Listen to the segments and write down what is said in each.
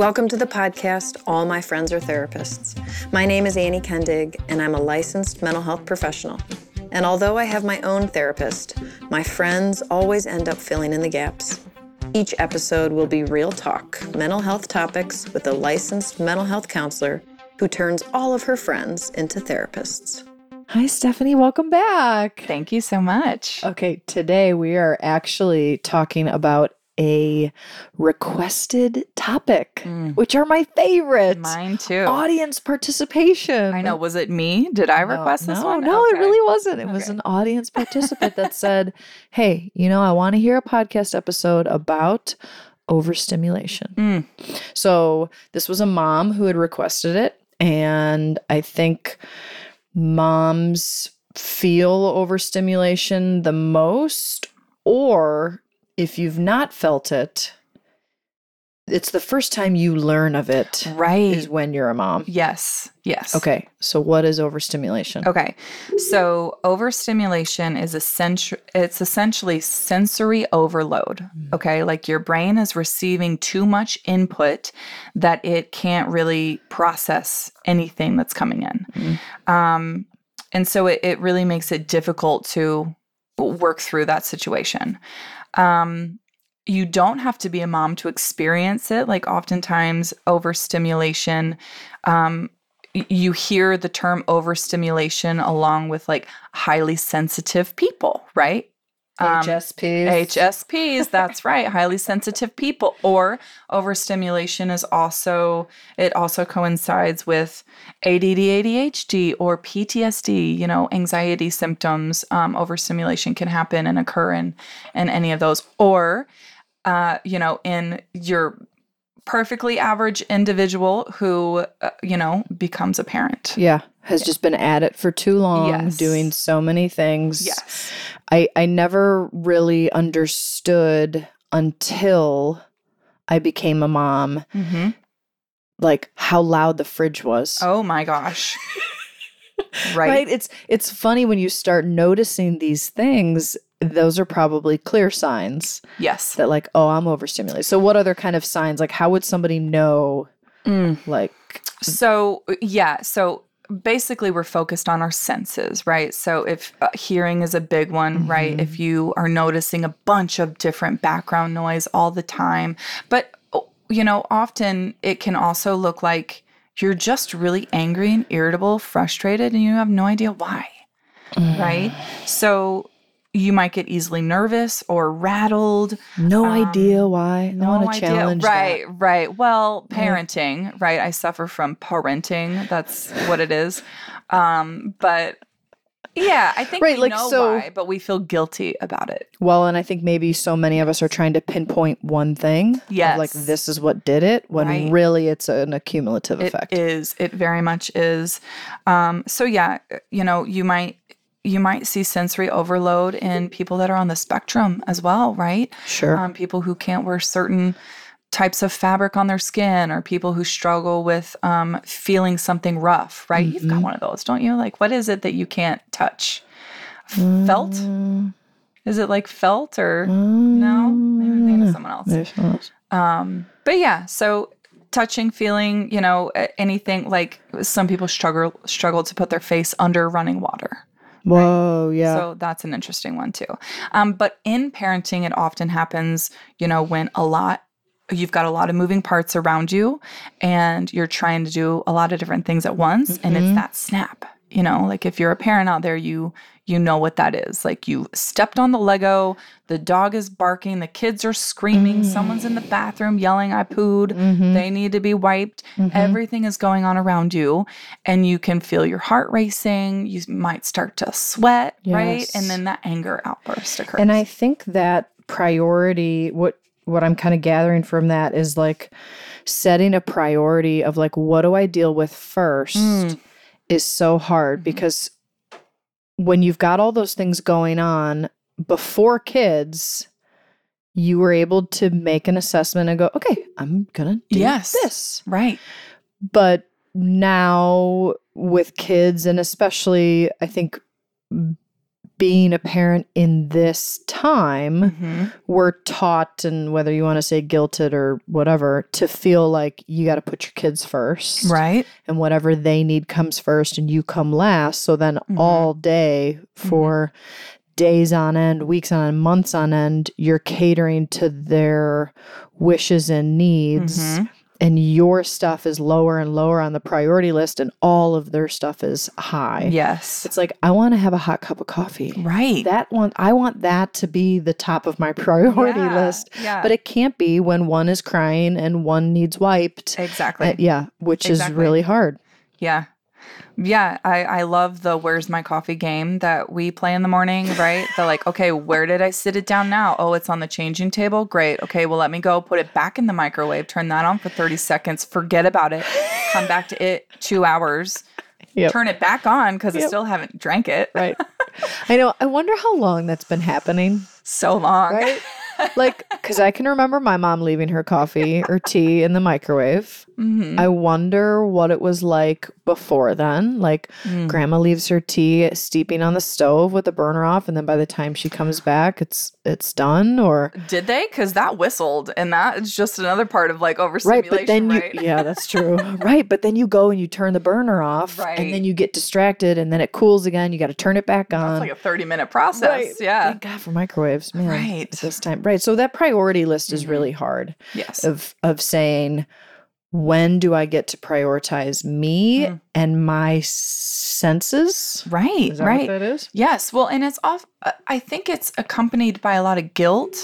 Welcome to the podcast, All My Friends Are Therapists. My name is Annie Kendig, and I'm a licensed mental health professional. And although I have my own therapist, my friends always end up filling in the gaps. Each episode will be real talk, mental health topics with a licensed mental health counselor who turns all of her friends into therapists. Hi, Stephanie. Welcome back. Thank you so much. Okay, today we are actually talking about a requested topic, Mm. which are my favorite. Mine too. Audience participation. I know. Was it me? Did I No, request this no, one? No, it really wasn't. It was an audience participant that said, Hey, you know, I want to hear a podcast episode about overstimulation. Mm. So this was a mom who had requested it. And I think moms feel overstimulation the most, or if you've not felt it, it's the first time you learn of it Right. is when you're a mom. Yes. Yes. Okay, so what is overstimulation? Okay. So overstimulation is essential it's essentially sensory overload. Okay? Like your brain is receiving too much input that it can't really process anything that's coming in. Mm. Um and so it, it really makes it difficult to work through that situation. Um you don't have to be a mom to experience it. Like oftentimes overstimulation um you hear the term overstimulation along with like highly sensitive people, right? Um, HSPs. HSPs, that's right, highly sensitive people. Or overstimulation is also, it also coincides with ADD, ADHD, or PTSD, you know, anxiety symptoms. Um, overstimulation can happen and occur in, in any of those. Or, uh, you know, in your perfectly average individual who, uh, you know, becomes a parent. Yeah, has just been at it for too long, Yes. doing so many things. Yes. I I never really understood until I became a mom, hmm like how loud the fridge was. Oh my gosh. right. It's it's funny when you start noticing these things. Those are probably clear signs Yes. that, like, oh, I'm overstimulated. So, what other kind of signs? Like, how would somebody know? Mm. Like, So, yeah. So basically, we're focused on our senses, right? So, if uh, hearing is a big one, right? Mhm. If you are noticing a bunch of different background noise all the time, but, oh, you know, often it can also look like you're just really angry and irritable, frustrated, and you have no idea why, right? So, you might get easily nervous or rattled. no Um, idea why. No I want to challenge Right, that. right. Well, Yeah. parenting, right? I suffer from parenting. That's what it is. Um, but yeah, I think Right, we like, know so- why, but we feel guilty about it. Well, and I think maybe so many of us are trying to pinpoint one thing. Yes. like this is what did it, when Right. really it's an accumulative It effect. is. It very much is. Um, so yeah, you know, you might you might see sensory overload in people that are on the spectrum as well, right? sure. um, people who can't wear certain types of fabric on their skin or people who struggle with um, feeling something rough right? You've got Mhm. one of those don't you? Like what is it that you can't touch? Felt? Mm, is it like felt or mm, no? Maybe i'm thinking of someone else. Else. um, but yeah so touching feeling you know anything like some people struggle struggle to put their face under running water Whoa, yeah. So that's an interesting one too. Um, but in parenting, it often happens, you know, when a lot, you've got a lot of moving parts around you and you're trying to do a lot of different things at once. And Mhm. it's that snap, you know, like if you're a parent out there, you, you know what that is. Like you stepped on the Lego, the dog is barking, the kids are screaming, Mm. someone's in the bathroom yelling, I pooed. Mhm, They need to be wiped. mhm. Everything is going on around you, and you can feel your heart racing. You might start to sweat, right? And then that anger outburst occurs. And I think that priority, what what I'm kind of gathering from that is like setting a priority of like what do I deal with first Mm. Is so hard Mhm. because when you've got all those things going on before kids, you were able to make an assessment and go, okay, I'm gonna do Yes. this. right. But now with kids, and especially I think being a parent in this time, Mm-hmm. we're taught, and whether you want to say guilted or whatever, to feel like you got to put your kids first. Right. And whatever they need comes first and you come last. So then Mhm. all day for days on end, weeks on end, months on end, you're catering to their wishes and needs. And your stuff is lower and lower on the priority list, and all of their stuff is high. Yes. It's like, I want to have a hot cup of coffee. Right. That one, I want that to be the top of my priority Yeah, list. Yeah. But it can't be when one is crying and one needs wiped. exactly. Uh, yeah, which is really hard. Yeah. Yeah, I, I love the where's my coffee game that we play in the morning, right? the like, okay, where did I sit it down now? Oh, it's on the changing table. Great. Okay, well, let me go put it back in the microwave, turn that on for 30 seconds, forget about it, come back to it two hours, Yep. turn it back on because I still haven't drank it. Right. I know. I wonder how long that's been happening. So long. Right. like, because I can remember my mom leaving her coffee or tea in the microwave. Mhm. I wonder what it was like before then. Like, Mm. grandma leaves her tea steeping on the stove with the burner off, and then by the time she comes back, it's it's done. Or Did they? Because that whistled, and that is just another part of like overstimulation. right, but then you yeah, that's true. right, but then you go and you turn the burner off, Right. and then you get distracted, and then it cools again. You got to turn it back on. That's like a 30 minute process. Right. Yeah. Thank God for microwaves, man. Right. This time, right? So that priority list is Mhm. really hard. Yes. Of of saying, when do I get to prioritize me Mm. and my senses? Right. Is that right. what that is? Yes. Well, and it's off. uh, I think it's accompanied by a lot of guilt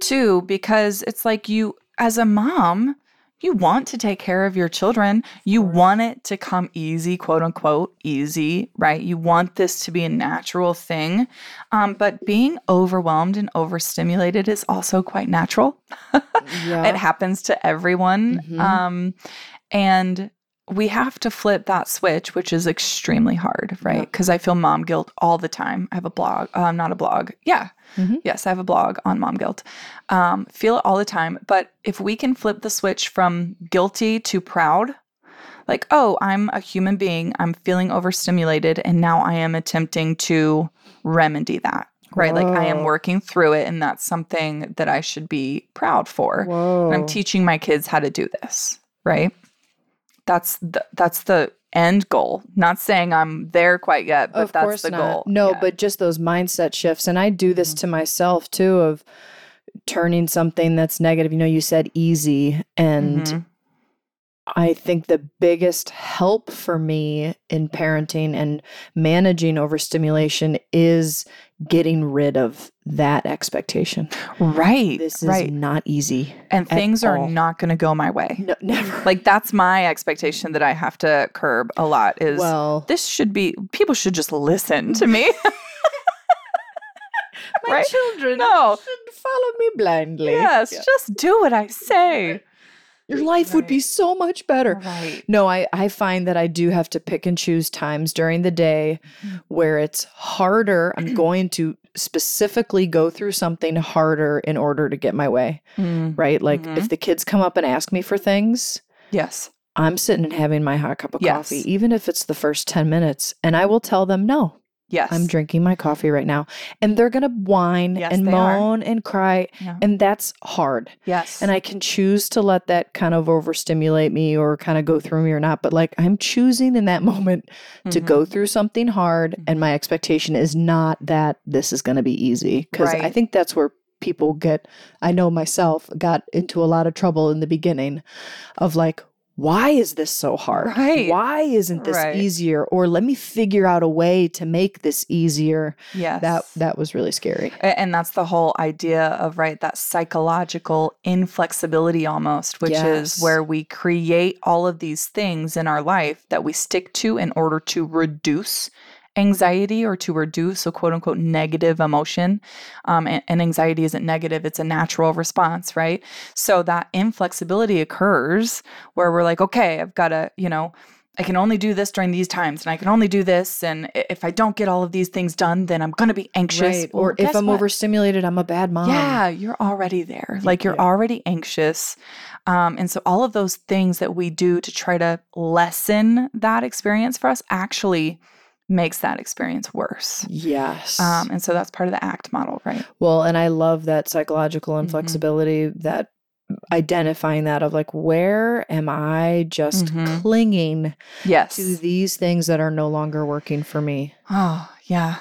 too, because it's like you, as a mom, you want to take care of your children. You want it to come easy, quote unquote, easy, right? You want this to be a natural thing. Um, but being overwhelmed and overstimulated is also quite natural. Yeah. It happens to everyone. Mhm. Um, and we have to flip that switch, which is extremely hard, right? Yeah. Because I feel mom guilt all the time. I have a blog, um, not a blog. Yeah. Mhm. Yes, I have a blog on mom guilt. Um, feel it all the time. But if we can flip the switch from guilty to proud, like, oh, I'm a human being, I'm feeling overstimulated, and now I am attempting to remedy that. Right. Like I am working through it, and that's something that I should be proud for. I'm teaching my kids how to do this, right? That's the that's the end goal. Not saying I'm there quite yet, but of that's course the not. goal. No, Yeah. but just those mindset shifts. And I do this Mhm. to myself too of turning something that's negative. You know, you said easy. And Mhm. I think the biggest help for me in parenting and managing overstimulation is getting rid of that expectation. right, This is right, not easy. and things are all. not going to go my way. No, never. Like that's my expectation that I have to curb a lot. Is well, this should be people should just listen to me. my right? children No. should follow me blindly. yes, Yeah. just do what I say. Your life would be so much better. Right. No, I, I find that I do have to pick and choose times during the day Mhm. where it's harder. I'm going to specifically go through something harder in order to get my way, Mm, right? Like Mhm. if the kids come up and ask me for things, Yes. I'm sitting and having my hot cup of Yes. coffee, even if it's the first 10 minutes, and I will tell them, no, Yes. I'm drinking my coffee right now. And they're going to whine Yes, and they are. moan and cry. Yeah. And that's hard. Yes. And I can choose to let that kind of overstimulate me or kind of go through me or not. But like I'm choosing in that moment to Mhm. go through something hard. And my expectation is not that this is going to be easy. Because I think that's where people get, I know myself, got into a lot of trouble in the beginning of like, why is this so hard? Right. Why isn't this Right. easier? Or let me figure out a way to make this easier. Yes. That that was really scary. And that's the whole idea of, right, that psychological inflexibility almost, which Yes. is where we create all of these things in our life that we stick to in order to reduce anxiety or to reduce a quote unquote negative emotion. Um, and, and anxiety isn't negative, it's a natural response, right? So that inflexibility occurs where we're like, okay, I've got to, you know, I can only do this during these times and I can only do this. And if I don't get all of these things done, then I'm going to be anxious. Right. Or Well, if I'm what? overstimulated, I'm a bad mom. Yeah, you're already there. Like you're yeah. already anxious. Um, and so all of those things that we do to try to lessen that experience for us actually makes that experience worse. Yes. Um, and so that's part of the ACT model, right? well, and I love that psychological Mhm. inflexibility, that identifying that of like, where am I just Mhm. clinging Yes. to these things that are no longer working for me? Oh, yeah.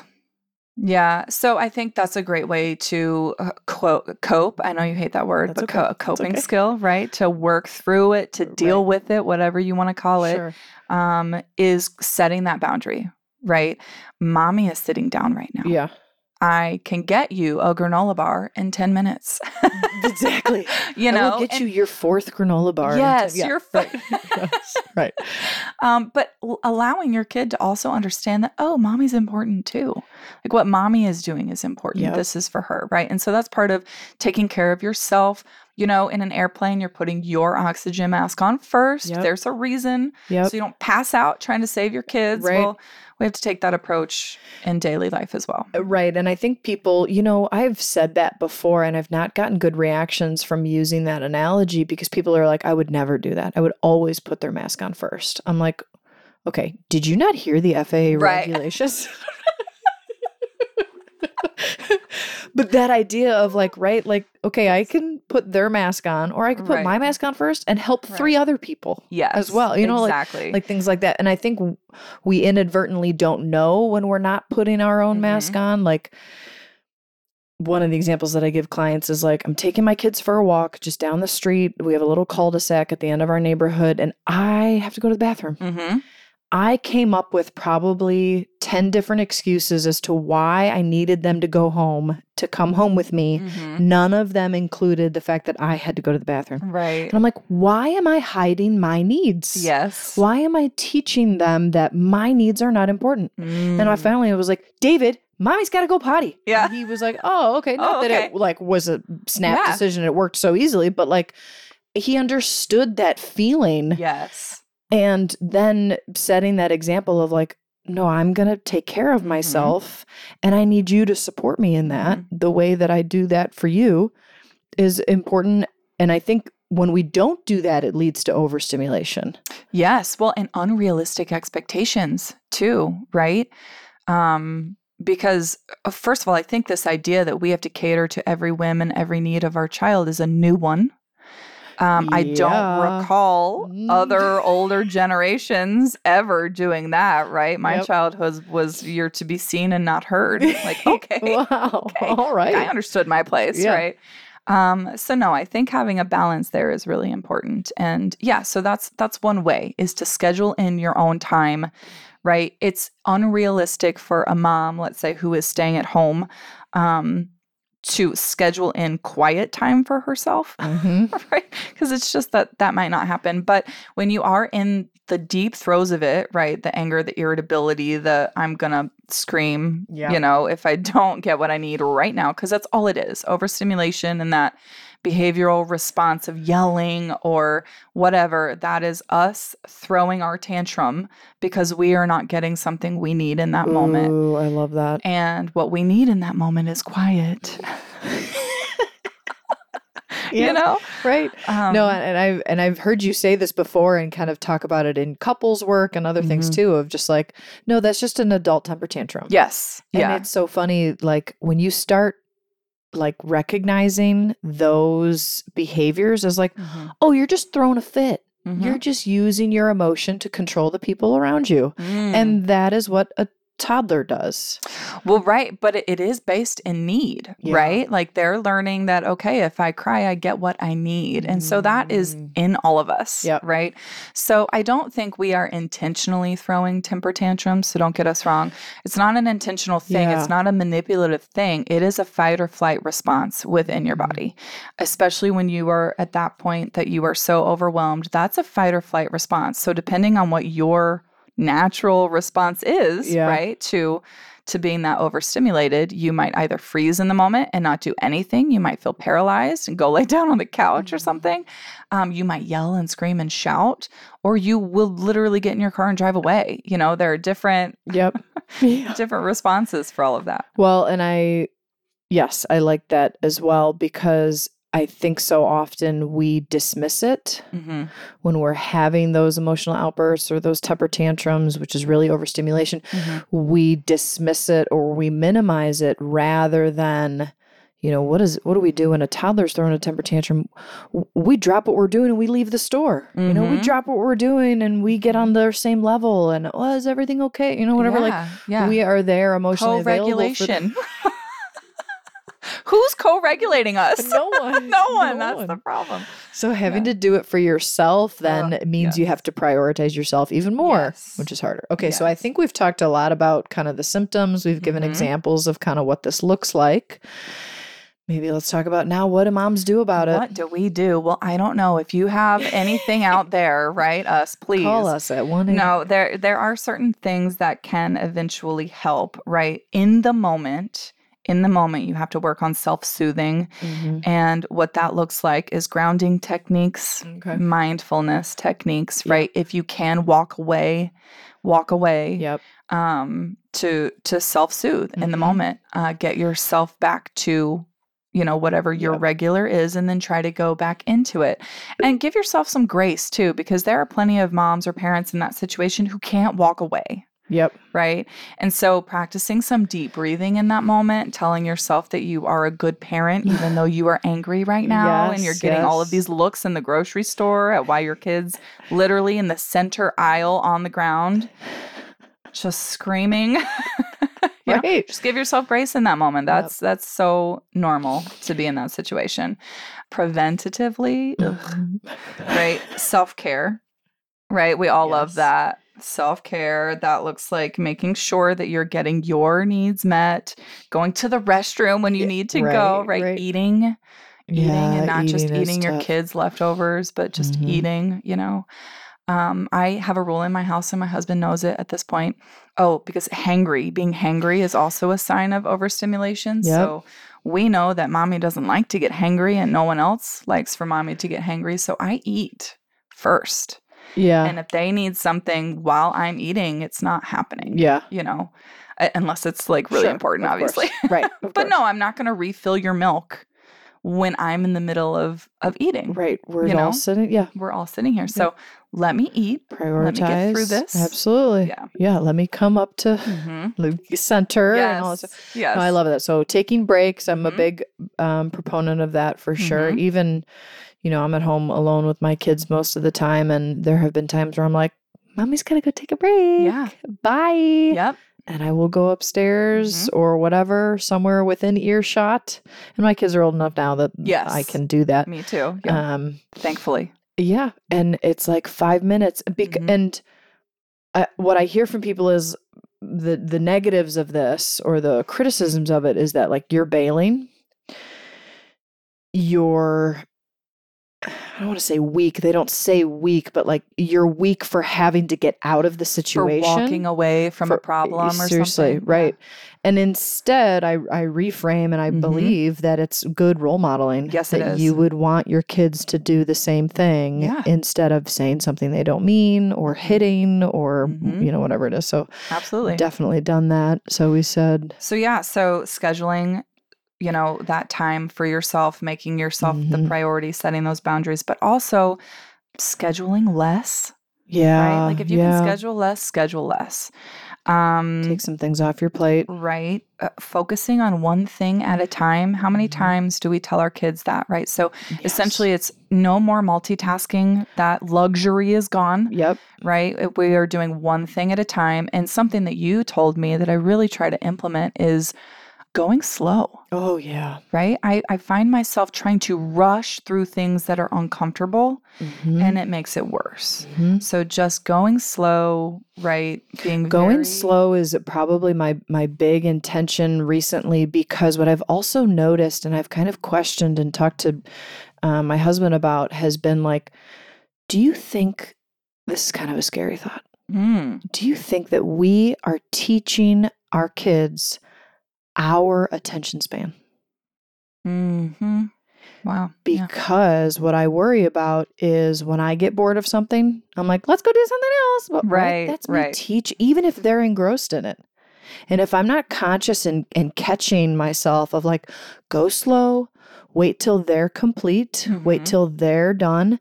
Yeah. So I think that's a great way to uh, quote, cope. I know you hate that word, That's but okay. co- a coping okay. skill, right? To work through it, to deal Right. with it, whatever you want to call it, Sure. um, is setting that boundary, right? Mommy is sitting down right now. Yeah. I can get you a granola bar in 10 minutes. Exactly. you know, get and- you your fourth granola bar. Yes, ten- yeah, your right. Yes, right. um, but allowing your kid to also understand that, oh, mommy's important too. Like what mommy is doing is important. Yep. This is for her, right? And so that's part of taking care of yourself. You know, in an airplane, you're putting your oxygen mask on first. Yep. There's a reason. Yep. So you don't pass out trying to save your kids. Right. Well, we have to take that approach in daily life as well. Uh, Right. And I think people, you know, I've said that before and I've not gotten good reactions from using that analogy because people are like, I would never do that. I would always put their mask on first. I'm like, okay, did you not hear the FAA Right. regulations? but that idea of like, right, like, okay, I can put their mask on or I can put Right. my mask on first and help three other people Yes. as well. You know, like, exactly. like things like that. And I think we inadvertently don't know when we're not putting our own mask Mm-hmm. on. Like one of the examples that I give clients is like, I'm taking my kids for a walk just down the street. We have a little cul-de-sac at the end of our neighborhood, and I have to go to the bathroom. mm-hmm. I came up with probably 10 different excuses as to why I needed them to go home to come home with me. Mm-hmm. None of them included the fact that I had to go to the bathroom. Right. And I'm like, why am I hiding my needs? Yes. Why am I teaching them that my needs are not important? And I Mm. finally was like, David, mommy's got to go potty. Yeah. And he was like, oh, okay. Not Oh, that okay. it like was a snap Yeah. decision. It worked so easily, but like he understood that feeling Yes. And then setting that example of like, no, I'm going to take care of Mhm. myself and I need you to support me in that. Mm-hmm. The way that I do that for you is important. And I think when we don't do that, it leads to overstimulation. Yes. Well, and unrealistic expectations too, right? Um, because uh, first of all, I think this idea that we have to cater to every whim and every need of our child is a new one. Um, I don't recall Mm. other older generations ever doing that, right? My Yep. childhood was you're to be seen and not heard. Like, okay, wow. okay. All right. I understood my place, Yeah. right? Um, so no, I think having a balance there is really important. And yeah, so that's that's one way is to schedule in your own time, right? It's unrealistic for a mom, let's say, who is staying at home, um, to schedule in quiet time for herself. Mhm. right? Because it's just that that might not happen. But when you are in the deep throes of it, right? The anger, the irritability, the I'm gonna scream, Yeah. you know, if I don't get what I need right now, because that's all it is overstimulation and that behavioral response of yelling or whatever. That is us throwing our tantrum because we are not getting something we need in that moment. Ooh, I love that. And what we need in that moment is quiet. You know? right? Um, no, and I've and I've heard you say this before and kind of talk about it in couples work and other things Mhm. too. Of just like, no, that's just an adult temper tantrum. Yes. and yeah. it's so funny. Like when you start like recognizing those behaviors as like, Mhm. oh, you're just throwing a fit. Mhm. You're just using your emotion to control the people around you, Mm. and that is what a toddler does. well, right, but it, is based in need, Yeah. right? Like they're learning that okay, if I cry, I get what I need, and so that is Mm. in all of us, Yep. right? So I don't think we are intentionally throwing temper tantrums. So don't get us wrong; it's not an intentional thing. Yeah. It's not a manipulative thing. It is a fight or flight response within your Mhm. body, especially when you are at that point that you are so overwhelmed. That's a fight or flight response. So depending on what your natural response is, Yeah. right, to to being that overstimulated, you might either freeze in the moment and not do anything. You might feel paralyzed and go lay down on the couch or Mhm. something. Um, you might yell and scream and shout, or you will literally get in your car and drive away. You know, there are different Yep. different responses for all of that. Well, and I, yes, I like that as well because I think so often we dismiss it hmm when we're having those emotional outbursts or those temper tantrums, which is really overstimulation. hmm We dismiss it or we minimize it rather than, you know, what is what do we do when a toddler's throwing a temper tantrum? We drop what we're doing and we leave the store. You know, we Mhm. drop what we're doing and we get on their same level and oh, is everything okay? You know, whatever. Like yeah. we are there emotionally available for them. Who's co-regulating us? No one. no one. No That's one. the problem. So having Yeah. to do it for yourself then Ugh, means you have to prioritize yourself even more, Yes. which is harder. Okay, so I think we've talked a lot about kind of the symptoms. We've given Mhm. examples of kind of what this looks like. Maybe let's talk about now what do moms do about it? What do we do? Well, I don't know. If you have anything out there, write us, please. Call us at one. No, there there are certain things that can eventually help, right? In the moment, in the moment you have to work on self-soothing Mhm. and what that looks like is grounding techniques, Okay. mindfulness techniques, Yeah. right? If you can walk away, walk away Yep. um to to self-soothe in the Mhm. moment. Uh get yourself back to you know whatever your Yep. regular is and then try to go back into it and give yourself some grace too because there are plenty of moms or parents in that situation who can't walk away Yep. right? And so practicing some deep breathing in that moment telling yourself that you are a good parent even though you are angry right now and you're Yes, getting all of these looks in the grocery store at why your kids literally in the center aisle on the ground just screaming. Right. just give yourself grace in that moment. That's that's so normal to be in that situation. Preventatively ugh, Mhm. right? Self-care right? We all love Yes. That self-care that looks like making sure that you're getting your needs met going to the restroom when you need to go right, right, right. eating eating Yeah, and not just eating is eating your tough. kids leftovers but just Mhm. eating you know um, i have a rule in my house and my husband knows it at this point oh because hangry being hangry is also a sign of overstimulation Yep. so we know that mommy doesn't like to get hangry and no one else likes for mommy to get hangry so i eat first Yeah. and if they need something while i'm eating it's not happening yeah. you know uh, unless it's like really Sure, important of course. obviously right. but course. no, I'm not going to refill your milk when I'm in the middle of of eating. Right. We're you know? all sitting. Yeah. We're all sitting here. So let me eat. Prioritize. Let me get through this. Absolutely. Yeah. Yeah. Let me come up to Mm-hmm. the center and all that Yes. Yes. No, I love that. So taking breaks, I'm a Mhm. big um, proponent of that for sure. Mhm. Even, you know, I'm at home alone with my kids most of the time, and there have been times where I'm like, "Mommy's gotta go take a break. Yeah. bye." Yep. And I will go upstairs Mm-hmm. or whatever, somewhere within earshot. And my kids are old enough now that Yes. I can do that. Me too. Yeah. Um, Thankfully. yeah, and it's like five minutes. Mhm. And uh, what I hear from people is the the negatives of this or the criticisms of it is that like you're bailing, you're I don't want to say weak. They don't say weak, but like you're weak for having to get out of the situation. For walking away from a problem or seriously, something. right? And instead, I I reframe and I Mhm. believe that it's good role modeling. Yes, it that is. You would want your kids to do the same thing Yeah. instead of saying something they don't mean or hitting or Mhm. you know whatever it is. So Absolutely. definitely done that. So we said, So yeah, so scheduling, you know, that time for yourself, making yourself the Mhm. priority, setting those boundaries, but also scheduling less, yeah, right? Like if you yeah, can schedule less, schedule less. Um take some things off your plate. right uh, focusing on one thing at a time how many Mhm. times do we tell our kids that right so Yes. essentially it's no more multitasking that luxury is gone Yep. right we are doing one thing at a time and something that you told me that i really try to implement is going slow Oh yeah. right i, I find myself trying to rush through things that are uncomfortable Mhm. and it makes it worse Mhm. so just going slow right being Going very- slow is probably my my big intention recently because what I've also noticed and I've kind of questioned and talked to uh, my husband about has been like, do you think this is kind of a scary thought? Mm, Do you think that we are teaching our kids our attention span? hmm wow yeah. Because what I worry about is when I get bored of something, I'm like, let's go do something else. But Right, That's right. me teach, even if they're engrossed in it. And if I'm not conscious and, and catching myself of like, go slow, wait till they're complete, wait Mhm. till they're done.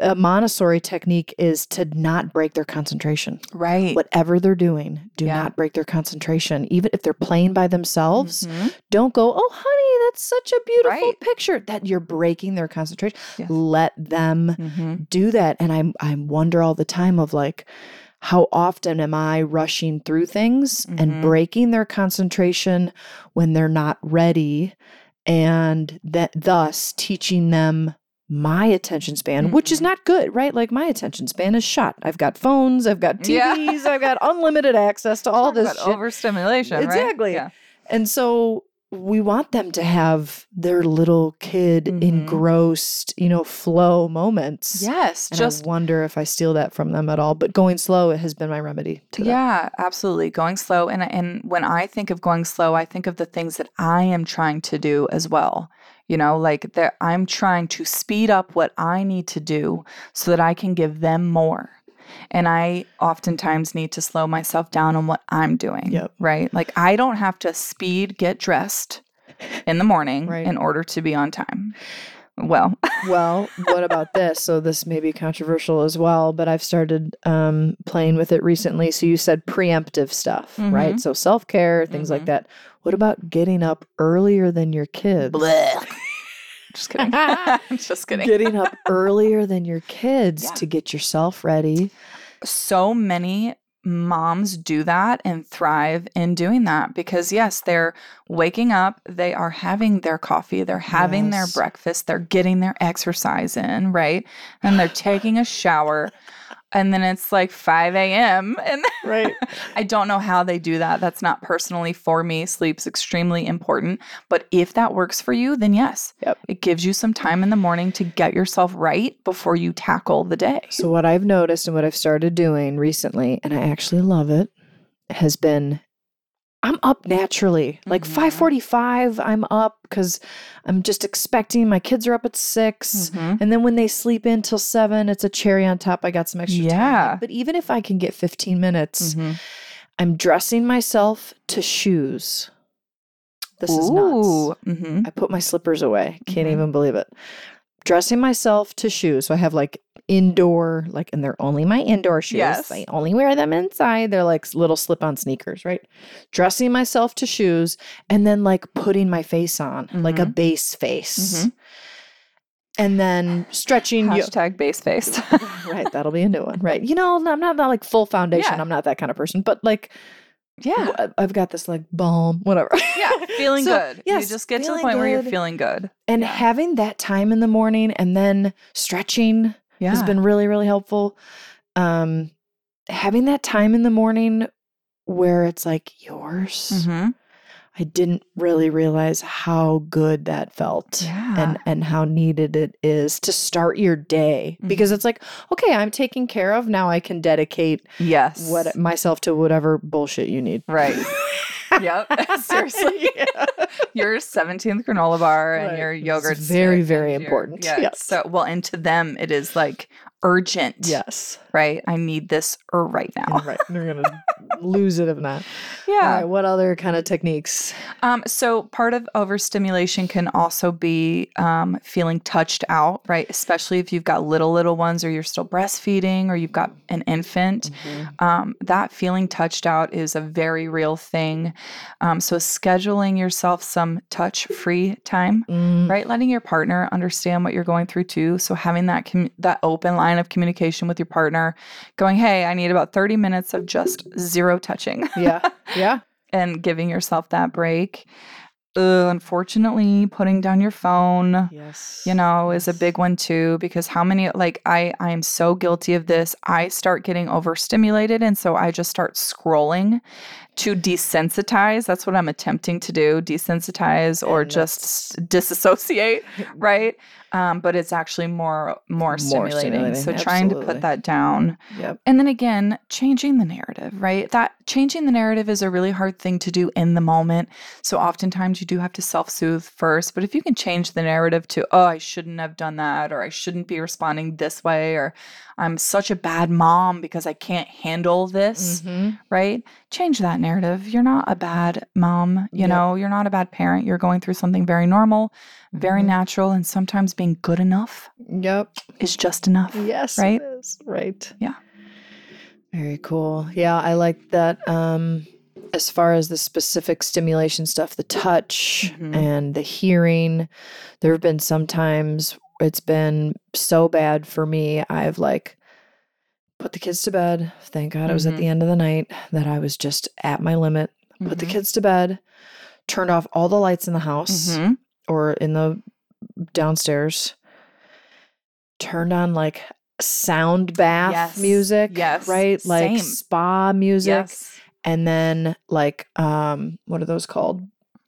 A Montessori technique is to not break their concentration. Right. Whatever they're doing, do Yeah. not break their concentration. Even if they're playing by themselves, Mhm. don't go, oh, honey, that's such a beautiful Right. picture. That you're breaking their concentration. Let them Mhm. do that. And I I wonder all the time of like, how often am I rushing through things Mhm. and breaking their concentration when they're not ready, and that thus teaching them my attention span, which is not good, right? Like my attention span is shot. I've got phones, I've got Yeah. TVs, I've got unlimited access to all Talk this shit. overstimulation, right? Exactly. Yeah. And so we want them to have their little kid Mhm. engrossed, you know, flow moments. Yes, And just I wonder if I steal that from them at all. But going slow it has been my remedy to that. Yeah, absolutely. Going slow. And and when I think of going slow, I think of the things that I am trying to do as well. You know, like that I'm trying to speed up what I need to do so that I can give them more. And I oftentimes need to slow myself down on what I'm doing. Yep. Right. Like I don't have to speed get dressed in the morning Right. in order to be on time. Well, Well, what about this? So this may be controversial as well, but I've started um, playing with it recently. So you said preemptive stuff, right? Mhm. So self care, things like Mhm. that. What about getting up earlier than your kids? just kidding. just kidding. Getting up earlier than your kids Yeah. to get yourself ready. so many moms do that and thrive in doing that because yes they're waking up they are having their coffee they're having their breakfast they're getting their exercise in right and they're taking a shower and then it's like 5 a.m and Right. i don't know how they do that. That's not personally for me. Sleep's extremely important. But if that works for you then yes. Yep. it gives you some time in the morning to get yourself right before you tackle the day. So what I've noticed and what I've started doing recently, and I actually love it, has been I'm up naturally. Like Mhm. 5:45, I'm up because I'm just expecting my kids are up at 6 Mhm. And then when they sleep in till seven, it's a cherry on top. I got some extra Yeah. time. But even if I can get 15 minutes, Mhm. I'm dressing myself to shoes. This is nuts. Ooh, mhm. I put my slippers away. Can't Mhm. even believe it. Dressing myself to shoes. So I have like indoor, like, and they're only my indoor shoes. Yes. I only wear them inside. They're like little slip on sneakers, right? Dressing myself to shoes and then like putting my face on, like a Mhm. base face. Mhm. And then stretching. Hashtag base face. right. That'll be a new one. Right. You know, I'm not, not like full foundation. Yeah. I'm not that kind of person, but like, yeah. I've got this like balm, whatever. Yeah. Feeling So, good. yes, you just get to the point where you're feeling good. And Yeah. having that time in the morning and then stretching Yeah. has been really, really helpful. Um, having that time in the morning where it's like yours, Mhm. I didn't really realize how good that felt Yeah. and and how needed it is to start your day because Mhm. it's like, okay, I'm taken care of. Now I can dedicate Yes. what myself to whatever bullshit you need. Right. yep. Seriously. Yeah. Your 17th granola bar and Right. your It's yogurt. very, very important. Yeah. Yes. So, well, and to them, it is like urgent. Yes. Right. I need this er, right now. right. They're gonna lose it if not. Yeah. All right. What other kind of techniques? Um, so part of overstimulation can also be um, feeling touched out, right? Especially if you've got little little ones, or you're still breastfeeding, or you've got an infant. Um, that feeling touched out is a very real thing. Um, so scheduling yourself some touch-free time, Mm, right? Letting your partner understand what you're going through too. So having that commu- that open line of communication with your partner, going, "Hey, I need about 30 minutes of just zero touching." Yeah. Yeah. and giving yourself that break. Uh, unfortunately, putting down your phone, Yes. you know, is a big one too. Because how many like I I am so guilty of this. I start getting overstimulated, and so I just start scrolling to desensitize. That's what I'm attempting to do: desensitize or just disassociate, right? Um, but it's actually more more stimulating. stimulating, So trying to put that down. Yep. And then again, changing the narrative, right? That changing the narrative is a really hard thing to do in the moment. So oftentimes you do have to self soothe first. But if you can change the narrative to, oh, I shouldn't have done that, or I shouldn't be responding this way, or I'm such a bad mom because I can't handle this, Mhm. right? Change that narrative. You're not a bad mom. You Yep. know, you're not a bad parent. You're going through something very normal, very Mhm. natural, and sometimes being good enough Yep. is just enough. Yes. Right? Right. Yeah. Very cool. Yeah, I like that. Um, as far as the specific stimulation stuff, the touch Mhm. and the hearing, there have been some times it's been so bad for me. I've like put the kids to bed. Thank God it was at the end of the night that I was just at my limit. Put the Mhm. kids to bed, turned off all the lights in the house Mhm. or in the downstairs, turned on like sound bath Yes. music. Yes. Right? Like Same. spa music. Yes. And then like um what are those called?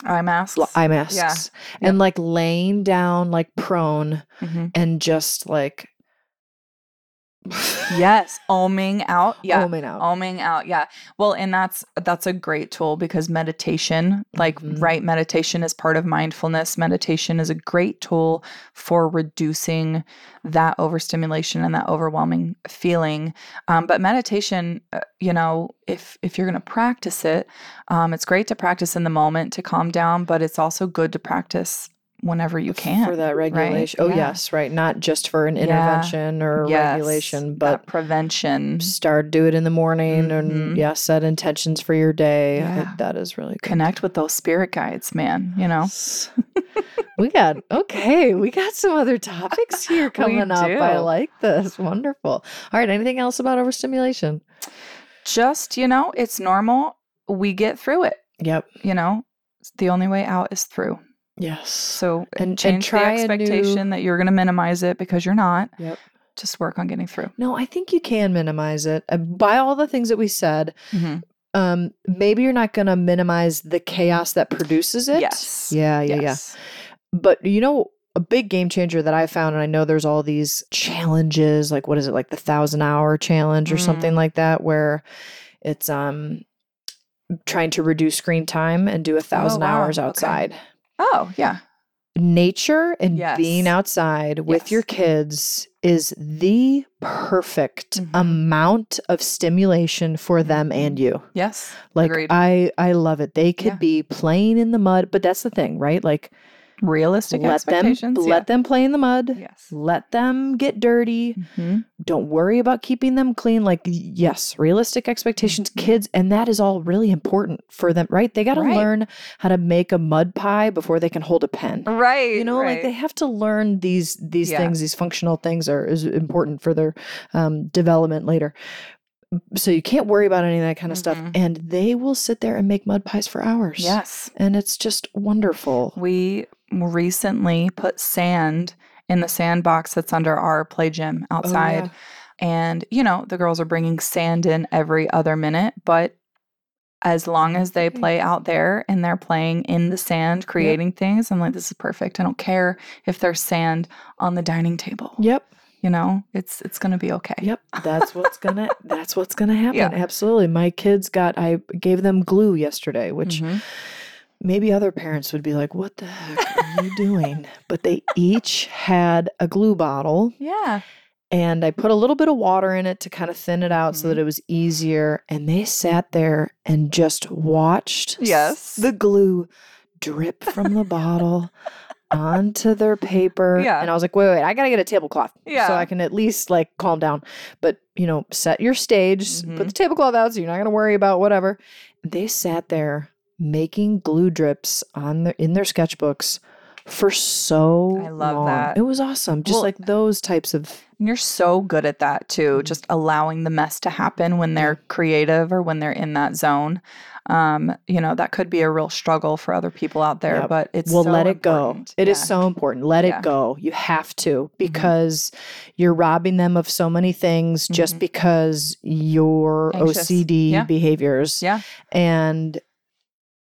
Eye masks. Bl- Eye masks. And like laying down like prone Mhm. and just like Yes. Oming out. Yeah. Oming out. Oming out. Yeah. Well, and that's that's a great tool because meditation, like Mhm. right meditation is part of mindfulness. Meditation is a great tool for reducing that overstimulation and that overwhelming feeling. Um, but meditation, uh, you know, if if you're going to practice it, um, it's great to practice in the moment to calm down, but it's also good to practice whenever you can for that regulation. Oh Yeah. yes, right. Not just for an Yeah. intervention or Yes, regulation, that but prevention. start do it in the morning Mhm. and yeah, set intentions for your day. I- that is really good. Connect with those spirit guides, man. You know. We got okay. We got some other topics here coming up. I like this. Wonderful. All right. Anything else about overstimulation? just you know it's normal we get through it Yep. you know the only way out is through Yes. so And- and change try the a new- expectation that you're going to minimize it because you're not Yep. just work on getting through No, I think you can minimize it uh, by all the things that we said. Mhm. Um, maybe you're not going to minimize the chaos that produces it. Yes. Yeah. Yeah. Yeah. But you know, a big game changer that I found, and I know there's all these challenges, like what is it, like the thousand hour challenge or Mm. something like that, where it's um trying to reduce screen time and do a thousand wow. hours Okay. Oh yeah Nature and Yes. being outside with Yes. your kids is the perfect Mhm. amount of stimulation for them Mhm. and you. yes Like Agreed. I I love it. They could Yeah. be playing in the mud, but that's the thing, right? Like realistic let them expectations let them play in the mud. yes Let them get dirty. Mhm. Don't worry about keeping them clean. Like, yes, realistic expectations, Mhm. kids, and that is all really important for them, right? They got to Right. learn how to make a mud pie before they can hold a pen. right You know, like they have to learn these these Yeah. things. These functional things are is important for their um, development later. So you can't worry about any of that kind of stuff, Mhm. and they will sit there and make mud pies for hours. yes and it's just wonderful. we recently put sand in the sandbox that's under our play gym Oh, outside And, you know, the girls are bringing sand in every other minute, but as long as they play out there and they're playing in the sand, creating things, I'm like, this is perfect. I don't care if there's sand on the dining table. Yep. You know, it's it's gonna be okay. Yep, that's what's gonna that's what's gonna happen. Yeah. Absolutely. My kids got I gave them glue yesterday, which Mhm. Maybe other parents would be like, "What the heck are you doing?" But they each had a glue bottle, Yeah. and I put a little bit of water in it to kind of thin it out so that Mhm. it was easier. And they sat there and just watched Yes. the glue drip from the bottle onto their paper. Yeah. And I was like, wait, wait, I gotta get a tablecloth. Yeah. So I can at least like calm down. But you know, set your stage, Mhm. put the tablecloth out so you're not gonna worry about whatever. They sat there making glue drips on their in their sketchbooks for so I love long. that. It was awesome. Just Well, like those types of you're so good at that too, Mhm. just allowing the mess to happen when they're creative or when they're in that zone. Um, you know, that could be a real struggle for other people out there, Yep. but it's well so let it important. go It is Yeah. so important let Yeah. Mm-hmm. it go you have to because you're robbing them of so many things just Mhm. because your Anxious. ocd Yeah. behaviors Yeah. and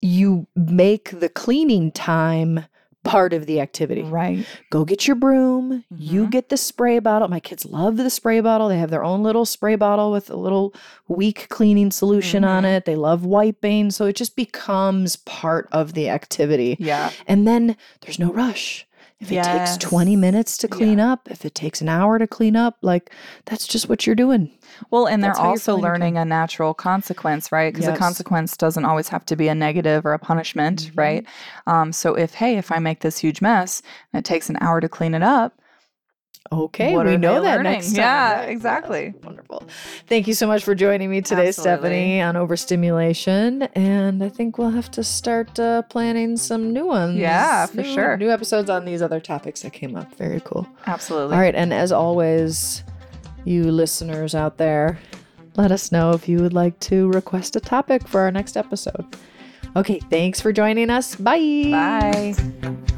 you make the cleaning time part of the activity Right. go get your broom you Mhm. get the spray bottle my kids love the spray bottle they have their own little spray bottle with a little weak cleaning solution on Mhm. it they love wiping so it just becomes part of the activity Yeah. and then there's no rush. If it takes 20 minutes to clean up, if it takes an hour to clean up, like that's just what you're doing. Well, and they're That's how you're also learning a natural consequence, right? Because Yes. a consequence doesn't always have to be a negative or a punishment, Mm-hmm. right? Um, so if hey, if I make this huge mess and it takes an hour to clean it up, Okay, What we know that learning? next time. Yeah, right? exactly. Wonderful. Thank you so much for joining me today, Absolutely. Stephanie, on overstimulation. And I think we'll have to start uh, planning some new ones. Yeah, for New- sure. New episodes on these other topics that came up. Very cool. absolutely. All right, and as always, you listeners out there, let us know if you would like to request a topic for our next episode. Okay, thanks for joining us. Bye. Bye.